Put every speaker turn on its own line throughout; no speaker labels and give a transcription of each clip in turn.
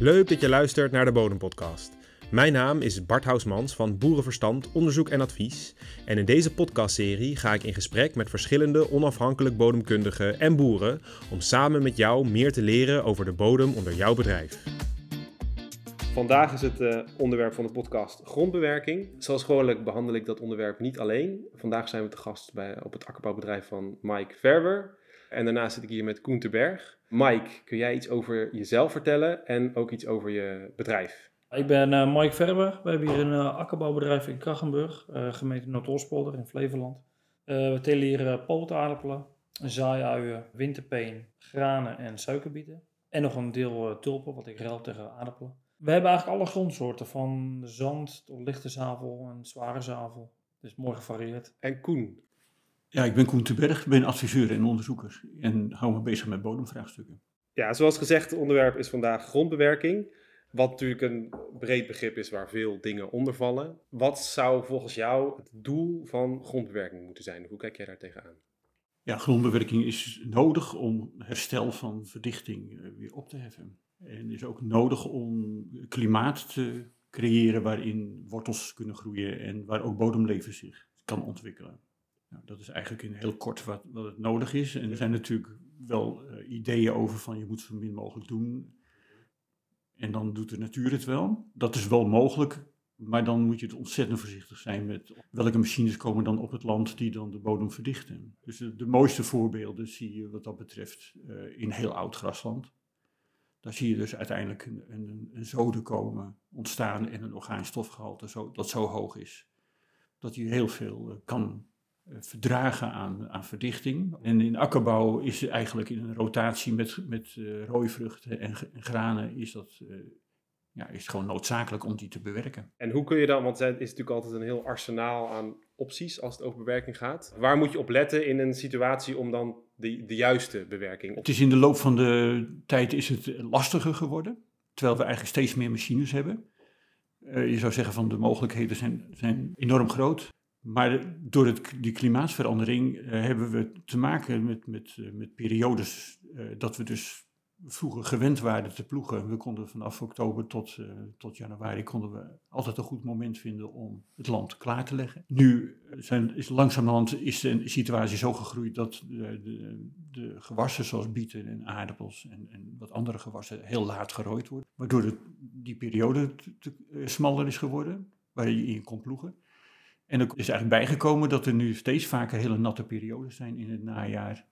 Leuk dat je luistert naar de Bodempodcast. Mijn naam is Bart Housmans van Boerenverstand, Onderzoek en Advies. En in deze podcastserie ga ik in gesprek met verschillende onafhankelijk bodemkundigen en boeren om samen met jou meer te leren over de bodem onder jouw bedrijf. Vandaag is het uh, onderwerp van de podcast grondbewerking. Zoals gewoonlijk behandel ik dat onderwerp niet alleen. Vandaag zijn we te gast bij, op het akkerbouwbedrijf van Mike Verwer. En daarnaast zit ik hier met Koen Berg. Mike, kun jij iets over jezelf vertellen en ook iets over je bedrijf?
Ik ben uh, Mike Verwer. We hebben hier een uh, akkerbouwbedrijf in Krachenburg, uh, gemeente Noord-Oostpolder in Flevoland. we telen hier potaardappelen, zaaikuien, winterpeen, granen en suikerbieten. En nog een deel tulpen, wat ik ruil tegen aardappelen. We hebben eigenlijk alle grondsoorten, van zand tot lichte zavel en zware zavel. Dus mooi gevarieerd.
En Koen,
ja, ik ben Koen Berg, ben adviseur en onderzoeker en hou me bezig met bodemvraagstukken.
Ja, zoals gezegd, het onderwerp is vandaag grondbewerking. Wat natuurlijk een breed begrip is waar veel dingen onder vallen. Wat zou volgens jou het doel van grondbewerking moeten zijn? Hoe kijk jij daar tegenaan?
Ja, grondbewerking is nodig om herstel van verdichting eh, weer op te heffen. En is ook nodig om klimaat te creëren waarin wortels kunnen groeien en waar ook bodemleven zich kan ontwikkelen. Nou, dat is eigenlijk in heel kort wat, wat het nodig is. En er zijn natuurlijk wel uh, ideeën over van je moet zo min mogelijk doen. En dan doet de natuur het wel. Dat is wel mogelijk, maar dan moet je het ontzettend voorzichtig zijn met welke machines komen dan op het land die dan de bodem verdichten. Dus de, mooiste voorbeelden zie je wat dat betreft uh, in heel oud grasland. Daar zie je dus uiteindelijk een, een, een zoden komen, ontstaan en een organisch stofgehalte zo, dat zo hoog is. Dat hij heel veel uh, kan eh, verdragen aan, aan verdichting. En in akkerbouw is eigenlijk in een rotatie met, met uh, rooivruchten en, en, granen is dat uh, ja, is gewoon noodzakelijk om die te bewerken.
En hoe kun je dan, want het is natuurlijk altijd een heel arsenaal aan opties als het over bewerking gaat. Waar moet je op letten in een situatie om dan de, de juiste bewerking op
Het is in de loop van de tijd is het lastiger geworden, terwijl we eigenlijk steeds meer machines hebben. Uh, je zou zeggen van de mogelijkheden zijn, zijn enorm groot. Maar door het, die klimaatverandering uh, hebben we te maken met, met, uh, met periodes uh, dat we dus vroeger gewend waren te ploegen. We konden vanaf oktober tot, tot januari konden we altijd een goed moment vinden om het land klaar te leggen. Nu zijn, is langzamerhand is de situatie zo gegroeid dat de, de, gewassen zoals bieten en aardappels en, en, wat andere gewassen heel laat gerooid worden. Waardoor de, die periode te, te, smaller is geworden waar je in kon ploegen. En er is eigenlijk bijgekomen dat er nu steeds vaker hele natte periodes zijn in het najaar.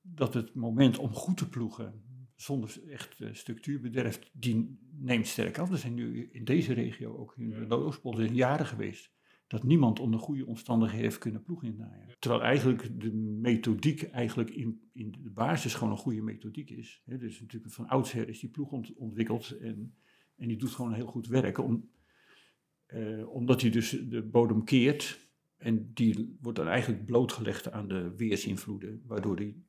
Dat het moment om goed te ploegen, zonder echt structuurbederf, die neemt sterk af. Er zijn nu in deze regio, ook in de Oostpolder, jaren geweest dat niemand onder goede omstandigheden heeft kunnen ploegen in het najaar. Terwijl eigenlijk de methodiek eigenlijk in, in de basis gewoon een goede methodiek is. He, dus natuurlijk van oudsher is die ploeg ontwikkeld en, en die doet gewoon heel goed werk. Om, uh, omdat hij dus de bodem keert. En die wordt dan eigenlijk blootgelegd aan de weersinvloeden, waardoor die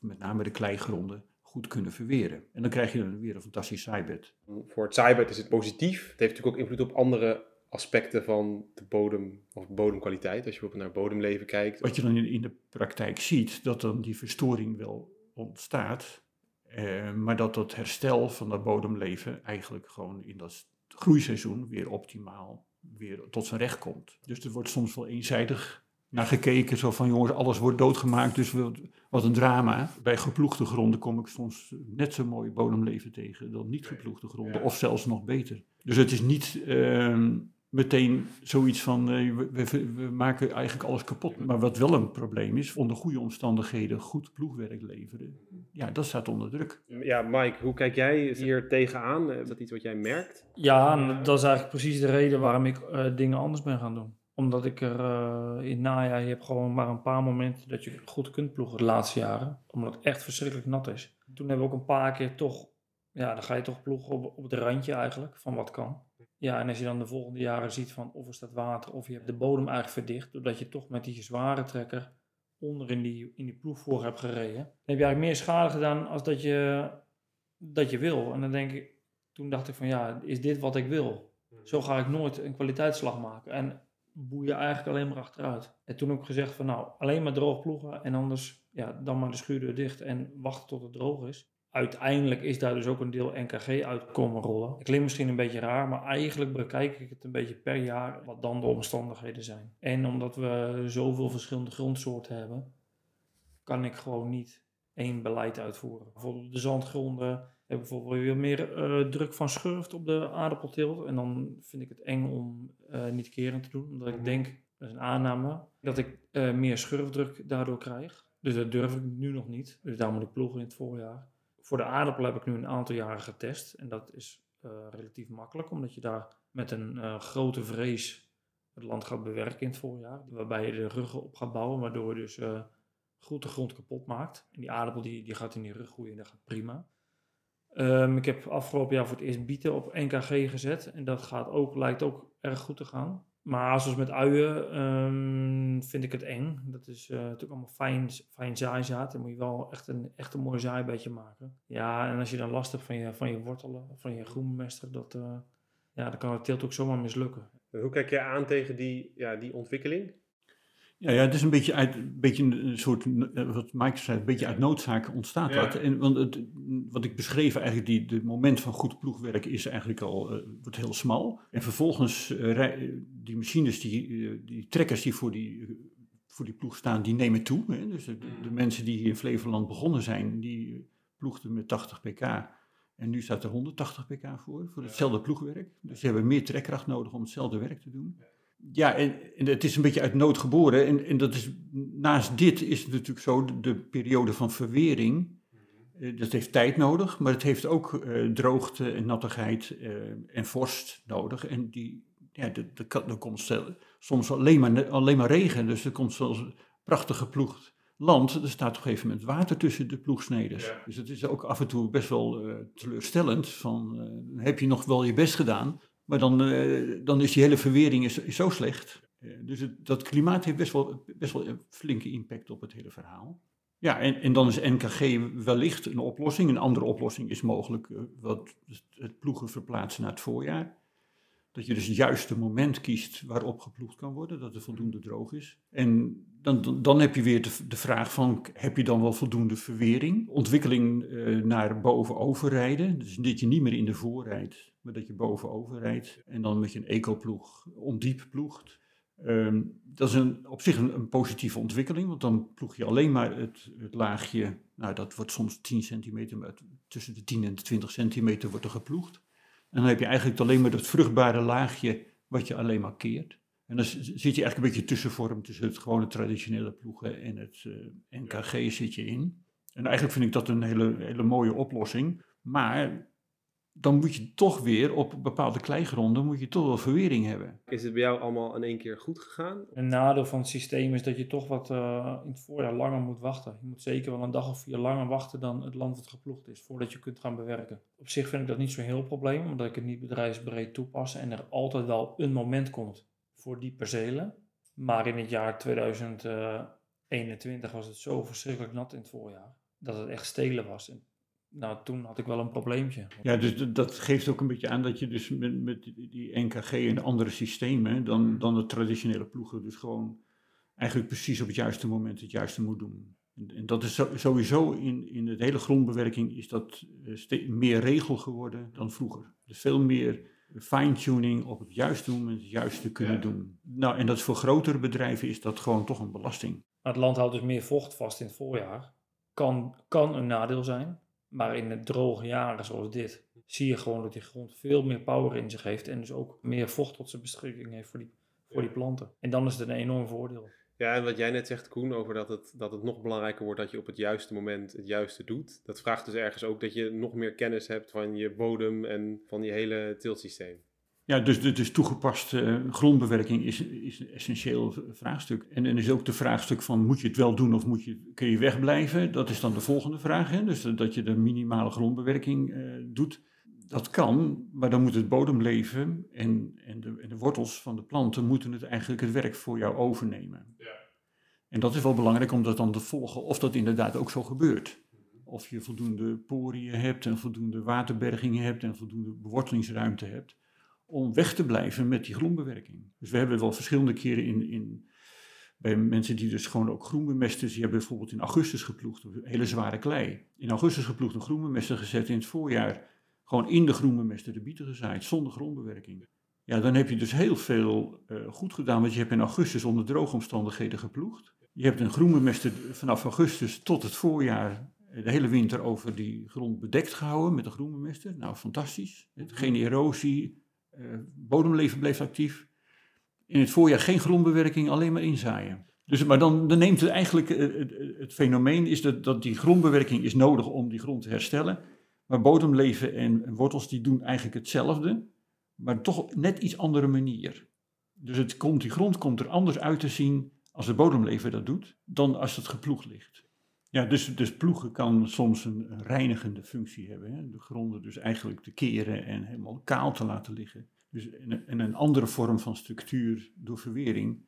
met name de kleigronden goed kunnen verweren. En dan krijg je dan weer een fantastisch zaaibed.
Voor het zaaibed is het positief. Het heeft natuurlijk ook invloed op andere aspecten van de bodem of bodemkwaliteit. Als je bijvoorbeeld naar bodemleven kijkt.
Wat je dan in, in de praktijk ziet, dat dan die verstoring wel ontstaat. Eh, maar dat dat herstel van dat bodemleven eigenlijk gewoon in dat groeiseizoen weer optimaal weer tot zijn recht komt. Dus er wordt soms wel eenzijdig naar gekeken, zo van jongens, alles wordt doodgemaakt, dus wat een drama. Bij geploegde gronden kom ik soms net zo mooi bodemleven tegen dan niet geploegde gronden, of zelfs nog beter. Dus het is niet uh, meteen zoiets van, uh, we, maken eigenlijk alles kapot. Maar wat wel een probleem is, onder goede omstandigheden goed ploegwerk leveren, ja, dat staat onder druk.
Ja, Mike, hoe kijk jij hier tegenaan? Is dat iets wat jij merkt?
Ja, dat is eigenlijk precies de reden waarom ik uh, dingen anders ben gaan doen. Omdat ik er uh, in najaar, je hebt gewoon maar een paar momenten dat je goed kunt ploegen de laatste jaren. Omdat het echt verschrikkelijk nat is. Toen hebben we ook een paar keer toch, ja, dan ga je toch ploegen op, op het randje eigenlijk, van wat kan. Ja, en als je dan de volgende jaren ziet van of er staat water of je hebt de bodem eigenlijk verdicht, doordat je toch met die zware trekker onder in die, in die ploegvoer hebt gereden, dan heb je eigenlijk meer schade gedaan als dat je, dat je wil. En dan denk ik, toen dacht ik van ja, is dit wat ik wil? Zo ga ik nooit een kwaliteitsslag maken. En boei je eigenlijk alleen maar achteruit. En toen heb ik gezegd van nou, alleen maar droog ploegen en anders ja, dan maar de schuurdeur dicht en wachten tot het droog is. Uiteindelijk is daar dus ook een deel NKG uit komen rollen. Het klinkt misschien een beetje raar, maar eigenlijk bekijk ik het een beetje per jaar wat dan de omstandigheden zijn. En omdat we zoveel verschillende grondsoorten hebben, kan ik gewoon niet één beleid uitvoeren. Bijvoorbeeld de zandgronden heb ik bijvoorbeeld weer meer uh, druk van schurft op de aardappelteelt. En dan vind ik het eng om uh, niet keren te doen, omdat ik denk, dat is een aanname, dat ik uh, meer schurfdruk daardoor krijg. Dus dat durf ik nu nog niet. Dus daar moet ik ploegen in het voorjaar. Voor de aardappel heb ik nu een aantal jaren getest. En dat is relatief makkelijk, omdat je daar met een grote vrees het land gaat bewerken in het voorjaar. Waarbij je de ruggen op gaat bouwen, waardoor je dus goed de grond kapot maakt. En die aardappel die, die gaat in die rug groeien en dat gaat prima. Um, ik heb afgelopen jaar voor het eerst bieten op 1kg gezet. En dat gaat ook, lijkt ook erg goed te gaan. Maar zoals met uien um, vind ik het eng. Dat is uh, natuurlijk allemaal fijn, fijn zaaizaad. Dan moet je wel echt een, echt een mooi zaaibedje maken. Ja, en als je dan last hebt van je, van je wortelen, van je groenmester, dat, uh, ja, dan kan het teelt ook zomaar mislukken.
Hoe kijk je aan tegen die, ja, die ontwikkeling?
Ja, ja, het is een beetje, uit, een, beetje een soort, eh, wat Mike zei, een beetje uit noodzaak ontstaat dat. En, want het, wat ik beschreef, eigenlijk die, de moment van goed ploegwerk is eigenlijk al, uh, wordt heel smal. En vervolgens, uh, die machines, die, die trekkers die voor die, voor die ploeg staan, die nemen toe. Hè. Dus de, de, mensen die hier in Flevoland begonnen zijn, die ploegden met 80 pk. En nu staat er 180 pk voor, voor hetzelfde ploegwerk. Dus ze hebben meer trekkracht nodig om hetzelfde werk te doen ja, en, en, het is een beetje uit nood geboren. En, en dat is, naast dit is het natuurlijk zo, de, periode van verwering, uh, dat heeft tijd nodig, maar het heeft ook uh, droogte en nattigheid uh, en vorst nodig. En die, ja, er komt soms alleen maar, alleen maar regen, dus er komt zoals prachtig geploegd land. Er staat toch even met water tussen de ploegsneden. Dus het is ook af en toe best wel teleurstellend. Van, heb je nog wel je best gedaan? Maar dan, uh, dan is die hele verwering is, zo slecht. Uh, dus het, dat klimaat heeft best wel, best wel een flinke impact op het hele verhaal. Ja, en, en dan is NKG wellicht een oplossing. Een andere oplossing is mogelijk uh, wat het ploegen verplaatsen naar het voorjaar. Dat je dus het juiste moment kiest waarop geploegd kan worden, dat het voldoende droog is. En dan, dan, heb je weer de, de, vraag van, heb je dan wel voldoende verwering? Ontwikkeling uh, naar boven overrijden, dus dat je niet meer in de voorrijd, maar dat je boven overrijdt. En dan met je een ecoploeg ondiep ploegt. Um, dat is een, op zich een, een, positieve ontwikkeling, want dan ploeg je alleen maar het, het laagje, nou dat wordt soms 10 centimeter, maar tussen de 10 en de 20 centimeter wordt er geploegd. En dan heb je eigenlijk alleen maar dat vruchtbare laagje wat je alleen maar keert. En dan zit je eigenlijk een beetje tussenvorm tussen het gewone traditionele ploegen en het eh, NKG zit je in. En eigenlijk vind ik dat een hele, hele mooie oplossing. Maar dan moet je toch weer op bepaalde kleigronden moet je toch wel verwering hebben.
Is het bij jou allemaal in één keer goed gegaan?
Een nadeel van het systeem is dat je toch wat uh, in het voorjaar langer moet wachten. Je moet zeker wel een dag of vier langer wachten dan het land wat geploegd is, voordat je kunt gaan bewerken. Op zich vind ik dat niet zo'n heel probleem, omdat ik het niet bedrijfsbreed toepas en er altijd wel een moment komt voor die percelen. Maar in het jaar 2021 was het zo verschrikkelijk nat in het voorjaar, dat het echt stelen was. En nou, toen had ik wel een probleempje.
Ja, dus dat geeft ook een beetje aan dat je dus met, met die NKG en andere systemen dan, dan de traditionele ploegen dus gewoon eigenlijk precies op het juiste moment het juiste moet doen. En, dat is sowieso in, in de hele grondbewerking is dat uh, meer regel geworden dan vroeger. Dus veel meer fine-tuning op het juiste moment het juiste kunnen doen. Nou, en dat voor grotere bedrijven is dat gewoon toch een belasting.
Het land houdt dus meer vocht vast in het voorjaar. Kan, kan een nadeel zijn. Maar in droge jaren zoals dit, zie je gewoon dat die grond veel meer power in zich heeft. En dus ook meer vocht tot zijn beschikking heeft voor die, voor die planten. En dan is het een enorm voordeel.
Ja, en wat jij net zegt, Koen, over dat het, dat het nog belangrijker wordt dat je op het juiste moment het juiste doet. Dat vraagt dus ergens ook dat je nog meer kennis hebt van je bodem en van je hele teeltsysteem.
Ja, dus, dus toegepaste uh, grondbewerking is, is een essentieel vraagstuk. En dan is ook de vraagstuk van moet je het wel doen of moet je, kun je wegblijven? Dat is dan de volgende vraag. Hè? Dus dat je de minimale grondbewerking uh, doet. Dat kan, maar dan moet het bodemleven en, en, de, en de wortels van de planten moeten het eigenlijk het werk voor jou overnemen. Ja. En dat is wel belangrijk om dat dan te volgen of dat inderdaad ook zo gebeurt. Of je voldoende poriën hebt en voldoende waterberging hebt en voldoende bewortelingsruimte hebt om weg te blijven met die grondbewerking. Dus we hebben wel verschillende keren in, in Bij mensen die dus gewoon ook groenbemesters, die hebben bijvoorbeeld in augustus geploegd, hele zware klei. In augustus geploegd een groenbemester gezet, in het voorjaar gewoon in de groenbemester de bieten gezaaid, zonder grondbewerking. Ja, dan heb je dus heel veel uh, goed gedaan, want je hebt in augustus onder droge omstandigheden geploegd. Je hebt een groenbemester vanaf augustus tot het voorjaar de hele winter over die grond bedekt gehouden met een groenbemester. Nou, fantastisch. Geen erosie, bodemleven bleef actief. In het voorjaar geen grondbewerking, alleen maar inzaaien. Dus, maar dan, dan neemt het eigenlijk, het, het, fenomeen is dat, dat die grondbewerking is nodig om die grond te herstellen. Maar bodemleven en, en wortels die doen eigenlijk hetzelfde, maar toch op net iets andere manier. Dus het komt, die grond komt er anders uit te zien als het bodemleven dat doet, dan als het geploegd ligt. Ja, dus, dus ploegen kan soms een, reinigende functie hebben. Hè? De gronden dus eigenlijk te keren en helemaal kaal te laten liggen. Dus en, en een andere vorm van structuur door verwering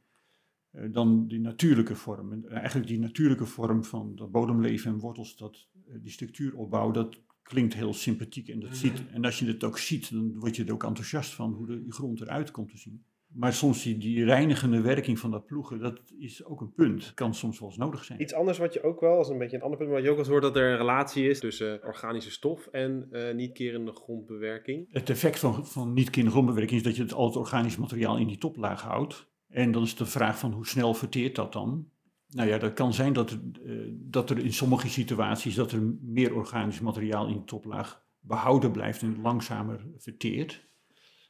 uh, dan die natuurlijke vorm. En eigenlijk die natuurlijke vorm van dat bodemleven en wortels, dat, uh, die structuuropbouw, dat klinkt heel sympathiek. En, dat ziet, en als je het ook ziet, dan word je er ook enthousiast van hoe de grond eruit komt te zien. Maar soms die, die reinigende werking van dat ploegen, dat is ook een punt. Kan soms wel eens nodig zijn.
Iets anders wat je ook wel, als een beetje een ander punt, wat je ook wel hoort, dat er een relatie is tussen organische stof en uh, niet-kerende grondbewerking.
Het effect van, van niet-kerende grondbewerking is dat je het, al het organisch materiaal in die toplaag houdt. En dan is de vraag van hoe snel verteert dat dan? Nou ja, dat kan zijn dat, uh, dat er in sommige situaties dat er meer organisch materiaal in de toplaag behouden blijft en langzamer verteert.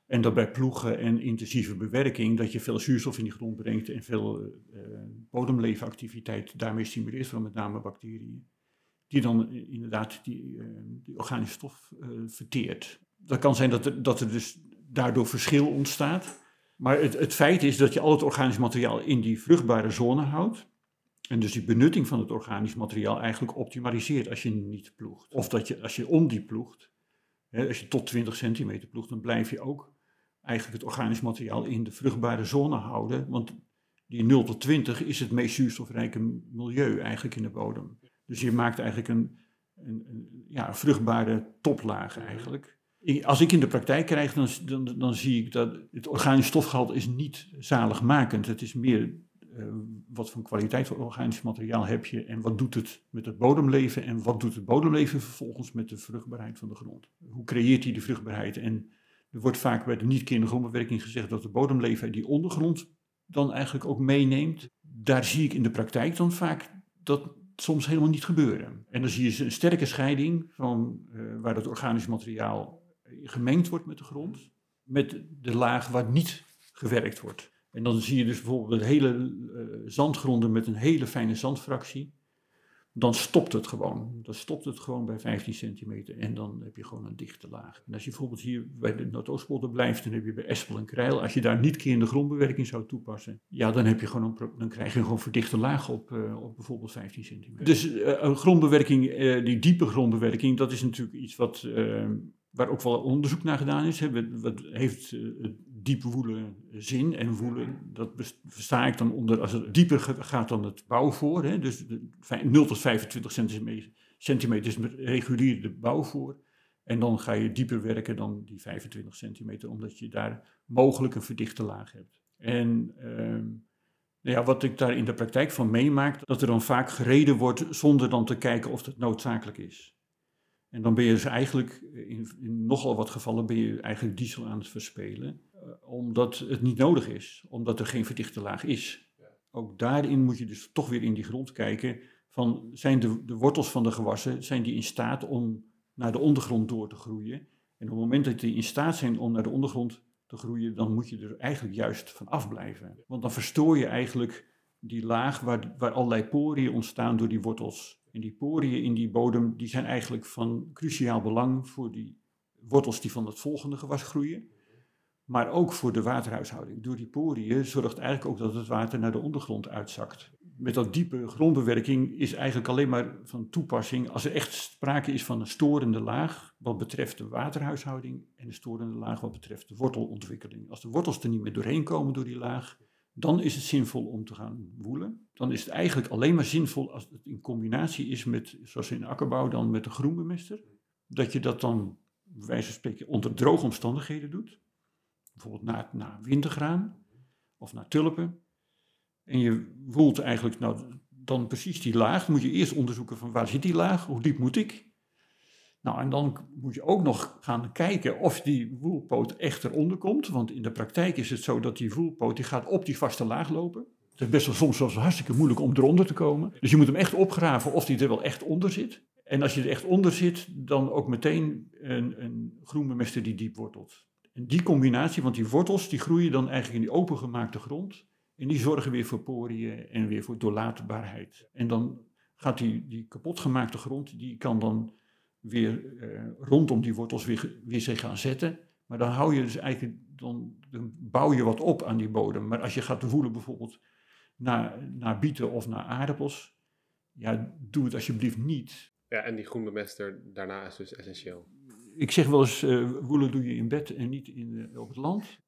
En dat bij ploegen en intensieve bewerking, dat je veel zuurstof in die grond brengt en veel uh, bodemlevenactiviteit daarmee stimuleert, van met name bacteriën, die dan inderdaad die, die organische stof verteert. Dat kan zijn dat er, dat er dus daardoor verschil ontstaat. Maar het, het feit is dat je al het organisch materiaal in die vruchtbare zone houdt. En dus die benutting van het organisch materiaal eigenlijk optimaliseert als je niet ploegt. Of dat je, als je om die ploegt, hè, als je tot 20 centimeter ploegt, dan blijf je ook eigenlijk het organisch materiaal in de vruchtbare zone houden. Want die 0 tot 20 is het meest zuurstofrijke milieu eigenlijk in de bodem. Dus je maakt eigenlijk een, een, een ja, vruchtbare toplaag eigenlijk. Als ik in de praktijk krijg, dan, dan, dan zie ik dat het organisch stofgehalte is niet zaligmakend. Het is meer uh, wat voor kwaliteit van organisch materiaal heb je en wat doet het met het bodemleven en wat doet het bodemleven vervolgens met de vruchtbaarheid van de grond. Hoe creëert hij de vruchtbaarheid en er wordt vaak bij de niet-kerende grondbewerking gezegd dat de bodemleven die ondergrond dan eigenlijk ook meeneemt. Daar zie ik in de praktijk dan vaak dat soms helemaal niet gebeuren. En dan zie je een sterke scheiding van uh, waar het organisch materiaal gemengd wordt met de grond, met de laag waar niet gewerkt wordt. En dan zie je dus bijvoorbeeld hele uh, zandgronden met een hele fijne zandfractie dan stopt het gewoon. Dan stopt het gewoon bij 15 centimeter en dan heb je gewoon een dichte laag. En als je bijvoorbeeld hier bij de Noordoostpolder blijft, dan heb je bij Espel en Krijl, als je daar niet keer in de grondbewerking zou toepassen, ja, dan, heb je gewoon een, dan krijg je gewoon verdichte laag op, uh, op bijvoorbeeld 15 centimeter. Dus uh, grondbewerking, uh, die diepe grondbewerking, dat is natuurlijk iets wat, waar ook wel onderzoek naar gedaan is. Wat heeft diep woelen zin en woelen, dat versta ik dan onder, als het dieper gaat dan het bouwvoor, hè, dus 0 tot 25 centimeter, centimeter is regulier de bouwvoor. En dan ga je dieper werken dan die 25 centimeter, omdat je daar mogelijk een verdichte laag hebt. En uh, ja, wat ik daar in de praktijk van meemaak, dat er dan vaak gereden wordt zonder dan te kijken of het noodzakelijk is. En dan ben je dus eigenlijk, in, in nogal wat gevallen, ben je eigenlijk diesel aan het verspelen. Uh, omdat het niet nodig is, omdat er geen verdichte laag is. Ook daarin moet je dus toch weer in die grond kijken. Van zijn de, de wortels van de gewassen, zijn die in staat om naar de ondergrond door te groeien? En op het moment dat die in staat zijn om naar de ondergrond te groeien, dan moet je er eigenlijk juist van afblijven. Want dan verstoor je eigenlijk die laag waar, waar allerlei poriën ontstaan door die wortels. En die poriën in die bodem die zijn eigenlijk van cruciaal belang voor die wortels die van het volgende gewas groeien. Maar ook voor de waterhuishouding. Door die poriën zorgt eigenlijk ook dat het water naar de ondergrond uitzakt. Met dat diepe grondbewerking is eigenlijk alleen maar van toepassing als er echt sprake is van een storende laag wat betreft de waterhuishouding en een storende laag wat betreft de wortelontwikkeling. Als de wortels er niet meer doorheen komen door die laag, dan is het zinvol om te gaan woelen. Dan is het eigenlijk alleen maar zinvol als het in combinatie is met, zoals in akkerbouw, dan met de groenbemester. Dat je dat dan, wijze van spreken, onder droge omstandigheden doet. Bijvoorbeeld na, na wintergraan of na tulpen. En je woelt eigenlijk, nou, dan precies die laag. Moet je eerst onderzoeken van waar zit die laag, hoe diep moet ik? Nou, en dan moet je ook nog gaan kijken of die woelpoot echt eronder komt. Want in de praktijk is het zo dat die woelpoot die gaat op die vaste laag lopen. Het is best wel soms wel hartstikke moeilijk om eronder te komen. Dus je moet hem echt opgraven of die er wel echt onder zit. En als je er echt onder zit, dan ook meteen een, een groenbemester die diep wortelt. Die combinatie, want die wortels die groeien dan eigenlijk in die opengemaakte grond. En die zorgen weer voor poriën en weer voor doorlaatbaarheid. En dan gaat die, die kapotgemaakte grond, die kan dan weer eh, rondom die wortels weer, weer zich gaan zetten. Maar dan hou je dus eigenlijk, dan, dan, bouw je wat op aan die bodem. Maar als je gaat voelen bijvoorbeeld naar, naar bieten of naar aardappels, ja, doe het alsjeblieft niet.
Ja, en die groenbemester daarna is dus essentieel.
Ik zeg wel eens, uh, woelen doe je in bed en niet in, op het land.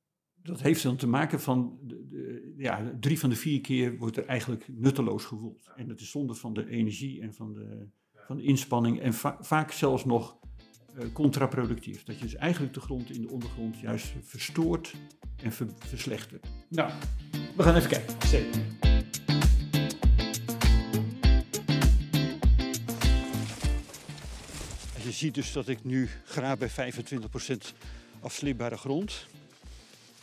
Dat heeft dan te maken van, de, ja, drie van de vier keer wordt er eigenlijk nutteloos gewoeld. En dat is zonde van de energie en van de, van de inspanning en va vaak zelfs nog uh, contraproductief. Dat je dus eigenlijk de grond in de ondergrond juist verstoort en ver verslechtert. Nou, we gaan even kijken. Zeker. Je ziet dus dat ik nu graaf bij 25% afslipbare grond.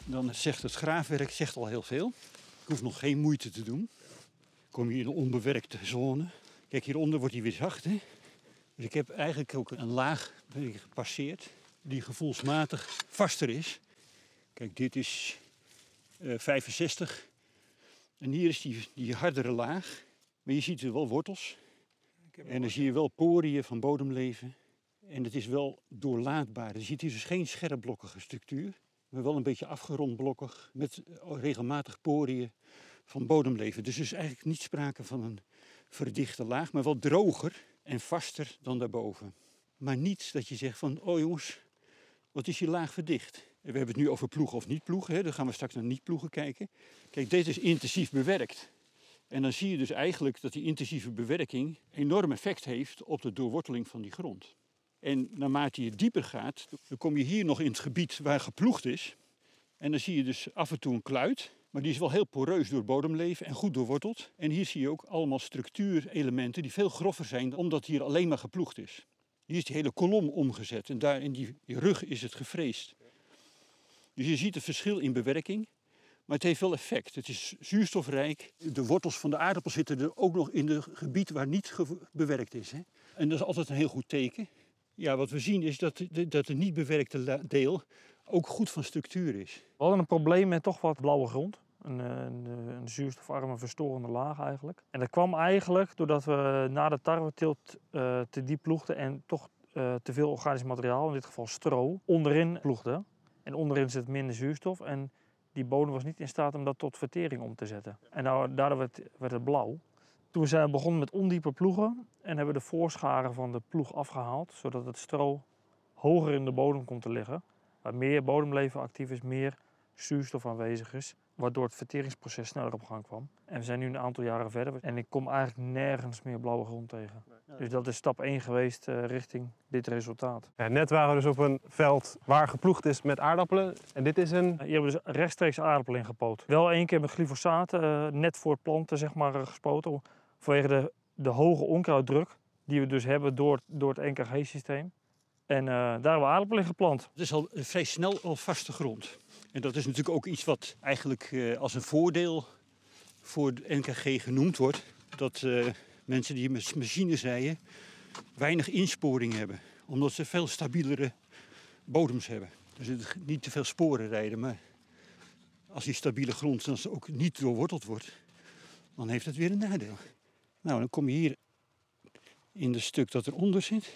Dan zegt het graafwerk zegt al heel veel. Ik hoef nog geen moeite te doen. Kom hier in een onbewerkte zone. Kijk, hieronder wordt hij weer zacht. Hè? Dus ik heb eigenlijk ook een laag gepasseerd die gevoelsmatig vaster is. Kijk, dit is uh, 65. En hier is die, die hardere laag. Maar je ziet er wel wortels. En dan zie je wel poriën van bodemleven. En het is wel doorlaatbaar. Je ziet hier dus geen scherpblokkige structuur, maar wel een beetje afgerond blokkig met regelmatig poriën van bodemleven. Dus er is eigenlijk niet sprake van een verdichte laag, maar wel droger en vaster dan daarboven. Maar niet dat je zegt van, oh jongens, wat is hier laag verdicht? We hebben het nu over ploegen of niet ploegen, hè? dan gaan we straks naar niet ploegen kijken. Kijk, dit is intensief bewerkt. En dan zie je dus eigenlijk dat die intensieve bewerking enorm effect heeft op de doorworteling van die grond. En naarmate je dieper gaat, dan kom je hier nog in het gebied waar geploegd is. En dan zie je dus af en toe een kluit. Maar die is wel heel poreus door bodemleven en goed doorworteld. En hier zie je ook allemaal structuurelementen die veel grover zijn omdat hier alleen maar geploegd is. Hier is die hele kolom omgezet en daar in die, rug is het gefreesd. Dus je ziet het verschil in bewerking. Maar het heeft wel effect. Het is zuurstofrijk. De wortels van de aardappel zitten er ook nog in het gebied waar niet bewerkt is. Hè? En dat is altijd een heel goed teken. Ja, wat we zien is dat, dat het niet bewerkte deel ook goed van structuur is.
We hadden een probleem met toch wat blauwe grond. Een, een, een zuurstofarme verstorende laag eigenlijk. En dat kwam eigenlijk doordat we na de tarweteelt uh, te diep ploegden en toch te veel organisch materiaal, in dit geval stro, onderin ploegden. En onderin zit minder zuurstof en die bodem was niet in staat om dat tot vertering om te zetten. En nou, daardoor werd, werd het blauw. Toen zijn we begonnen met ondiepe ploegen en hebben de voorscharen van de ploeg afgehaald, zodat het stro hoger in de bodem komt te liggen. Waar meer bodemleven actief is, meer zuurstof aanwezig is, waardoor het verteringsproces sneller op gang kwam. En we zijn nu een aantal jaren verder en ik kom eigenlijk nergens meer blauwe grond tegen. Dus dat is stap 1 geweest uh, richting dit resultaat.
Ja, net waren we dus op een veld waar geploegd is met aardappelen. En dit is een...
Hier hebben we dus rechtstreeks aardappelen ingepoot. Wel één keer met glyfosaat, uh, net voor planten zeg maar, gespoten. Vanwege de, de hoge onkruiddruk die we dus hebben door, door het NKG-systeem. En uh, daar hebben we aardappelen geplant.
Het is al vrij snel al vaste grond. En dat is natuurlijk ook iets wat eigenlijk uh, als een voordeel voor de NKG genoemd wordt. Dat uh, mensen die met machines rijden weinig insporing hebben. Omdat ze veel stabielere bodems hebben. Dus niet te veel sporen rijden. Maar als die stabiele grond dan ook niet doorworteld wordt, dan heeft het weer een nadeel. Nou, dan kom je hier in het stuk dat eronder zit.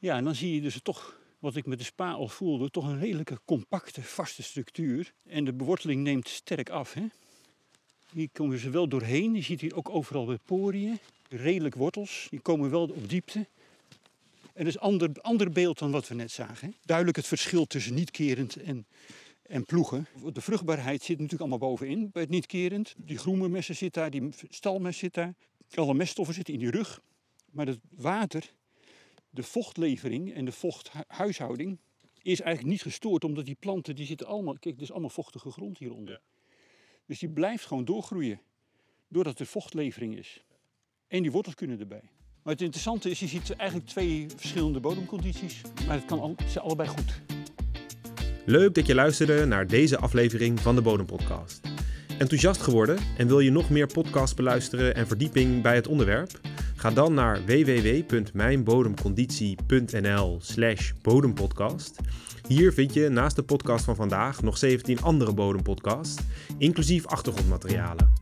Ja, en dan zie je dus toch, wat ik met de spa al voelde, toch een redelijke compacte, vaste structuur. En de beworteling neemt sterk af. Hè? Hier komen ze wel doorheen. Je ziet hier ook overal weer poriën. Redelijk wortels. Die komen wel op diepte. En dat is ander, ander beeld dan wat we net zagen. Hè? Duidelijk het verschil tussen niet-kerend en, en ploegen. De vruchtbaarheid zit natuurlijk allemaal bovenin bij het niet-kerend. Die groenmessen zit daar, die stalmest zit daar. Alle meststoffen zitten in die rug. Maar het water, de vochtlevering en de vochthuishouding is eigenlijk niet gestoord. Omdat die planten, die zitten allemaal, kijk, er is allemaal vochtige grond hieronder. Ja. Dus die blijft gewoon doorgroeien. doordat er vochtlevering is. En die wortels kunnen erbij. Maar het interessante is, je ziet eigenlijk twee verschillende bodemcondities, maar het kan al, ze zijn allebei goed.
Leuk dat je luisterde naar deze aflevering van de Bodempodcast. Enthousiast geworden en wil je nog meer podcasts beluisteren en verdieping bij het onderwerp? Ga dan naar www.mijnbodemconditie.nl/slash bodempodcast. Hier vind je naast de podcast van vandaag nog 17 andere bodempodcasts, inclusief achtergrondmaterialen.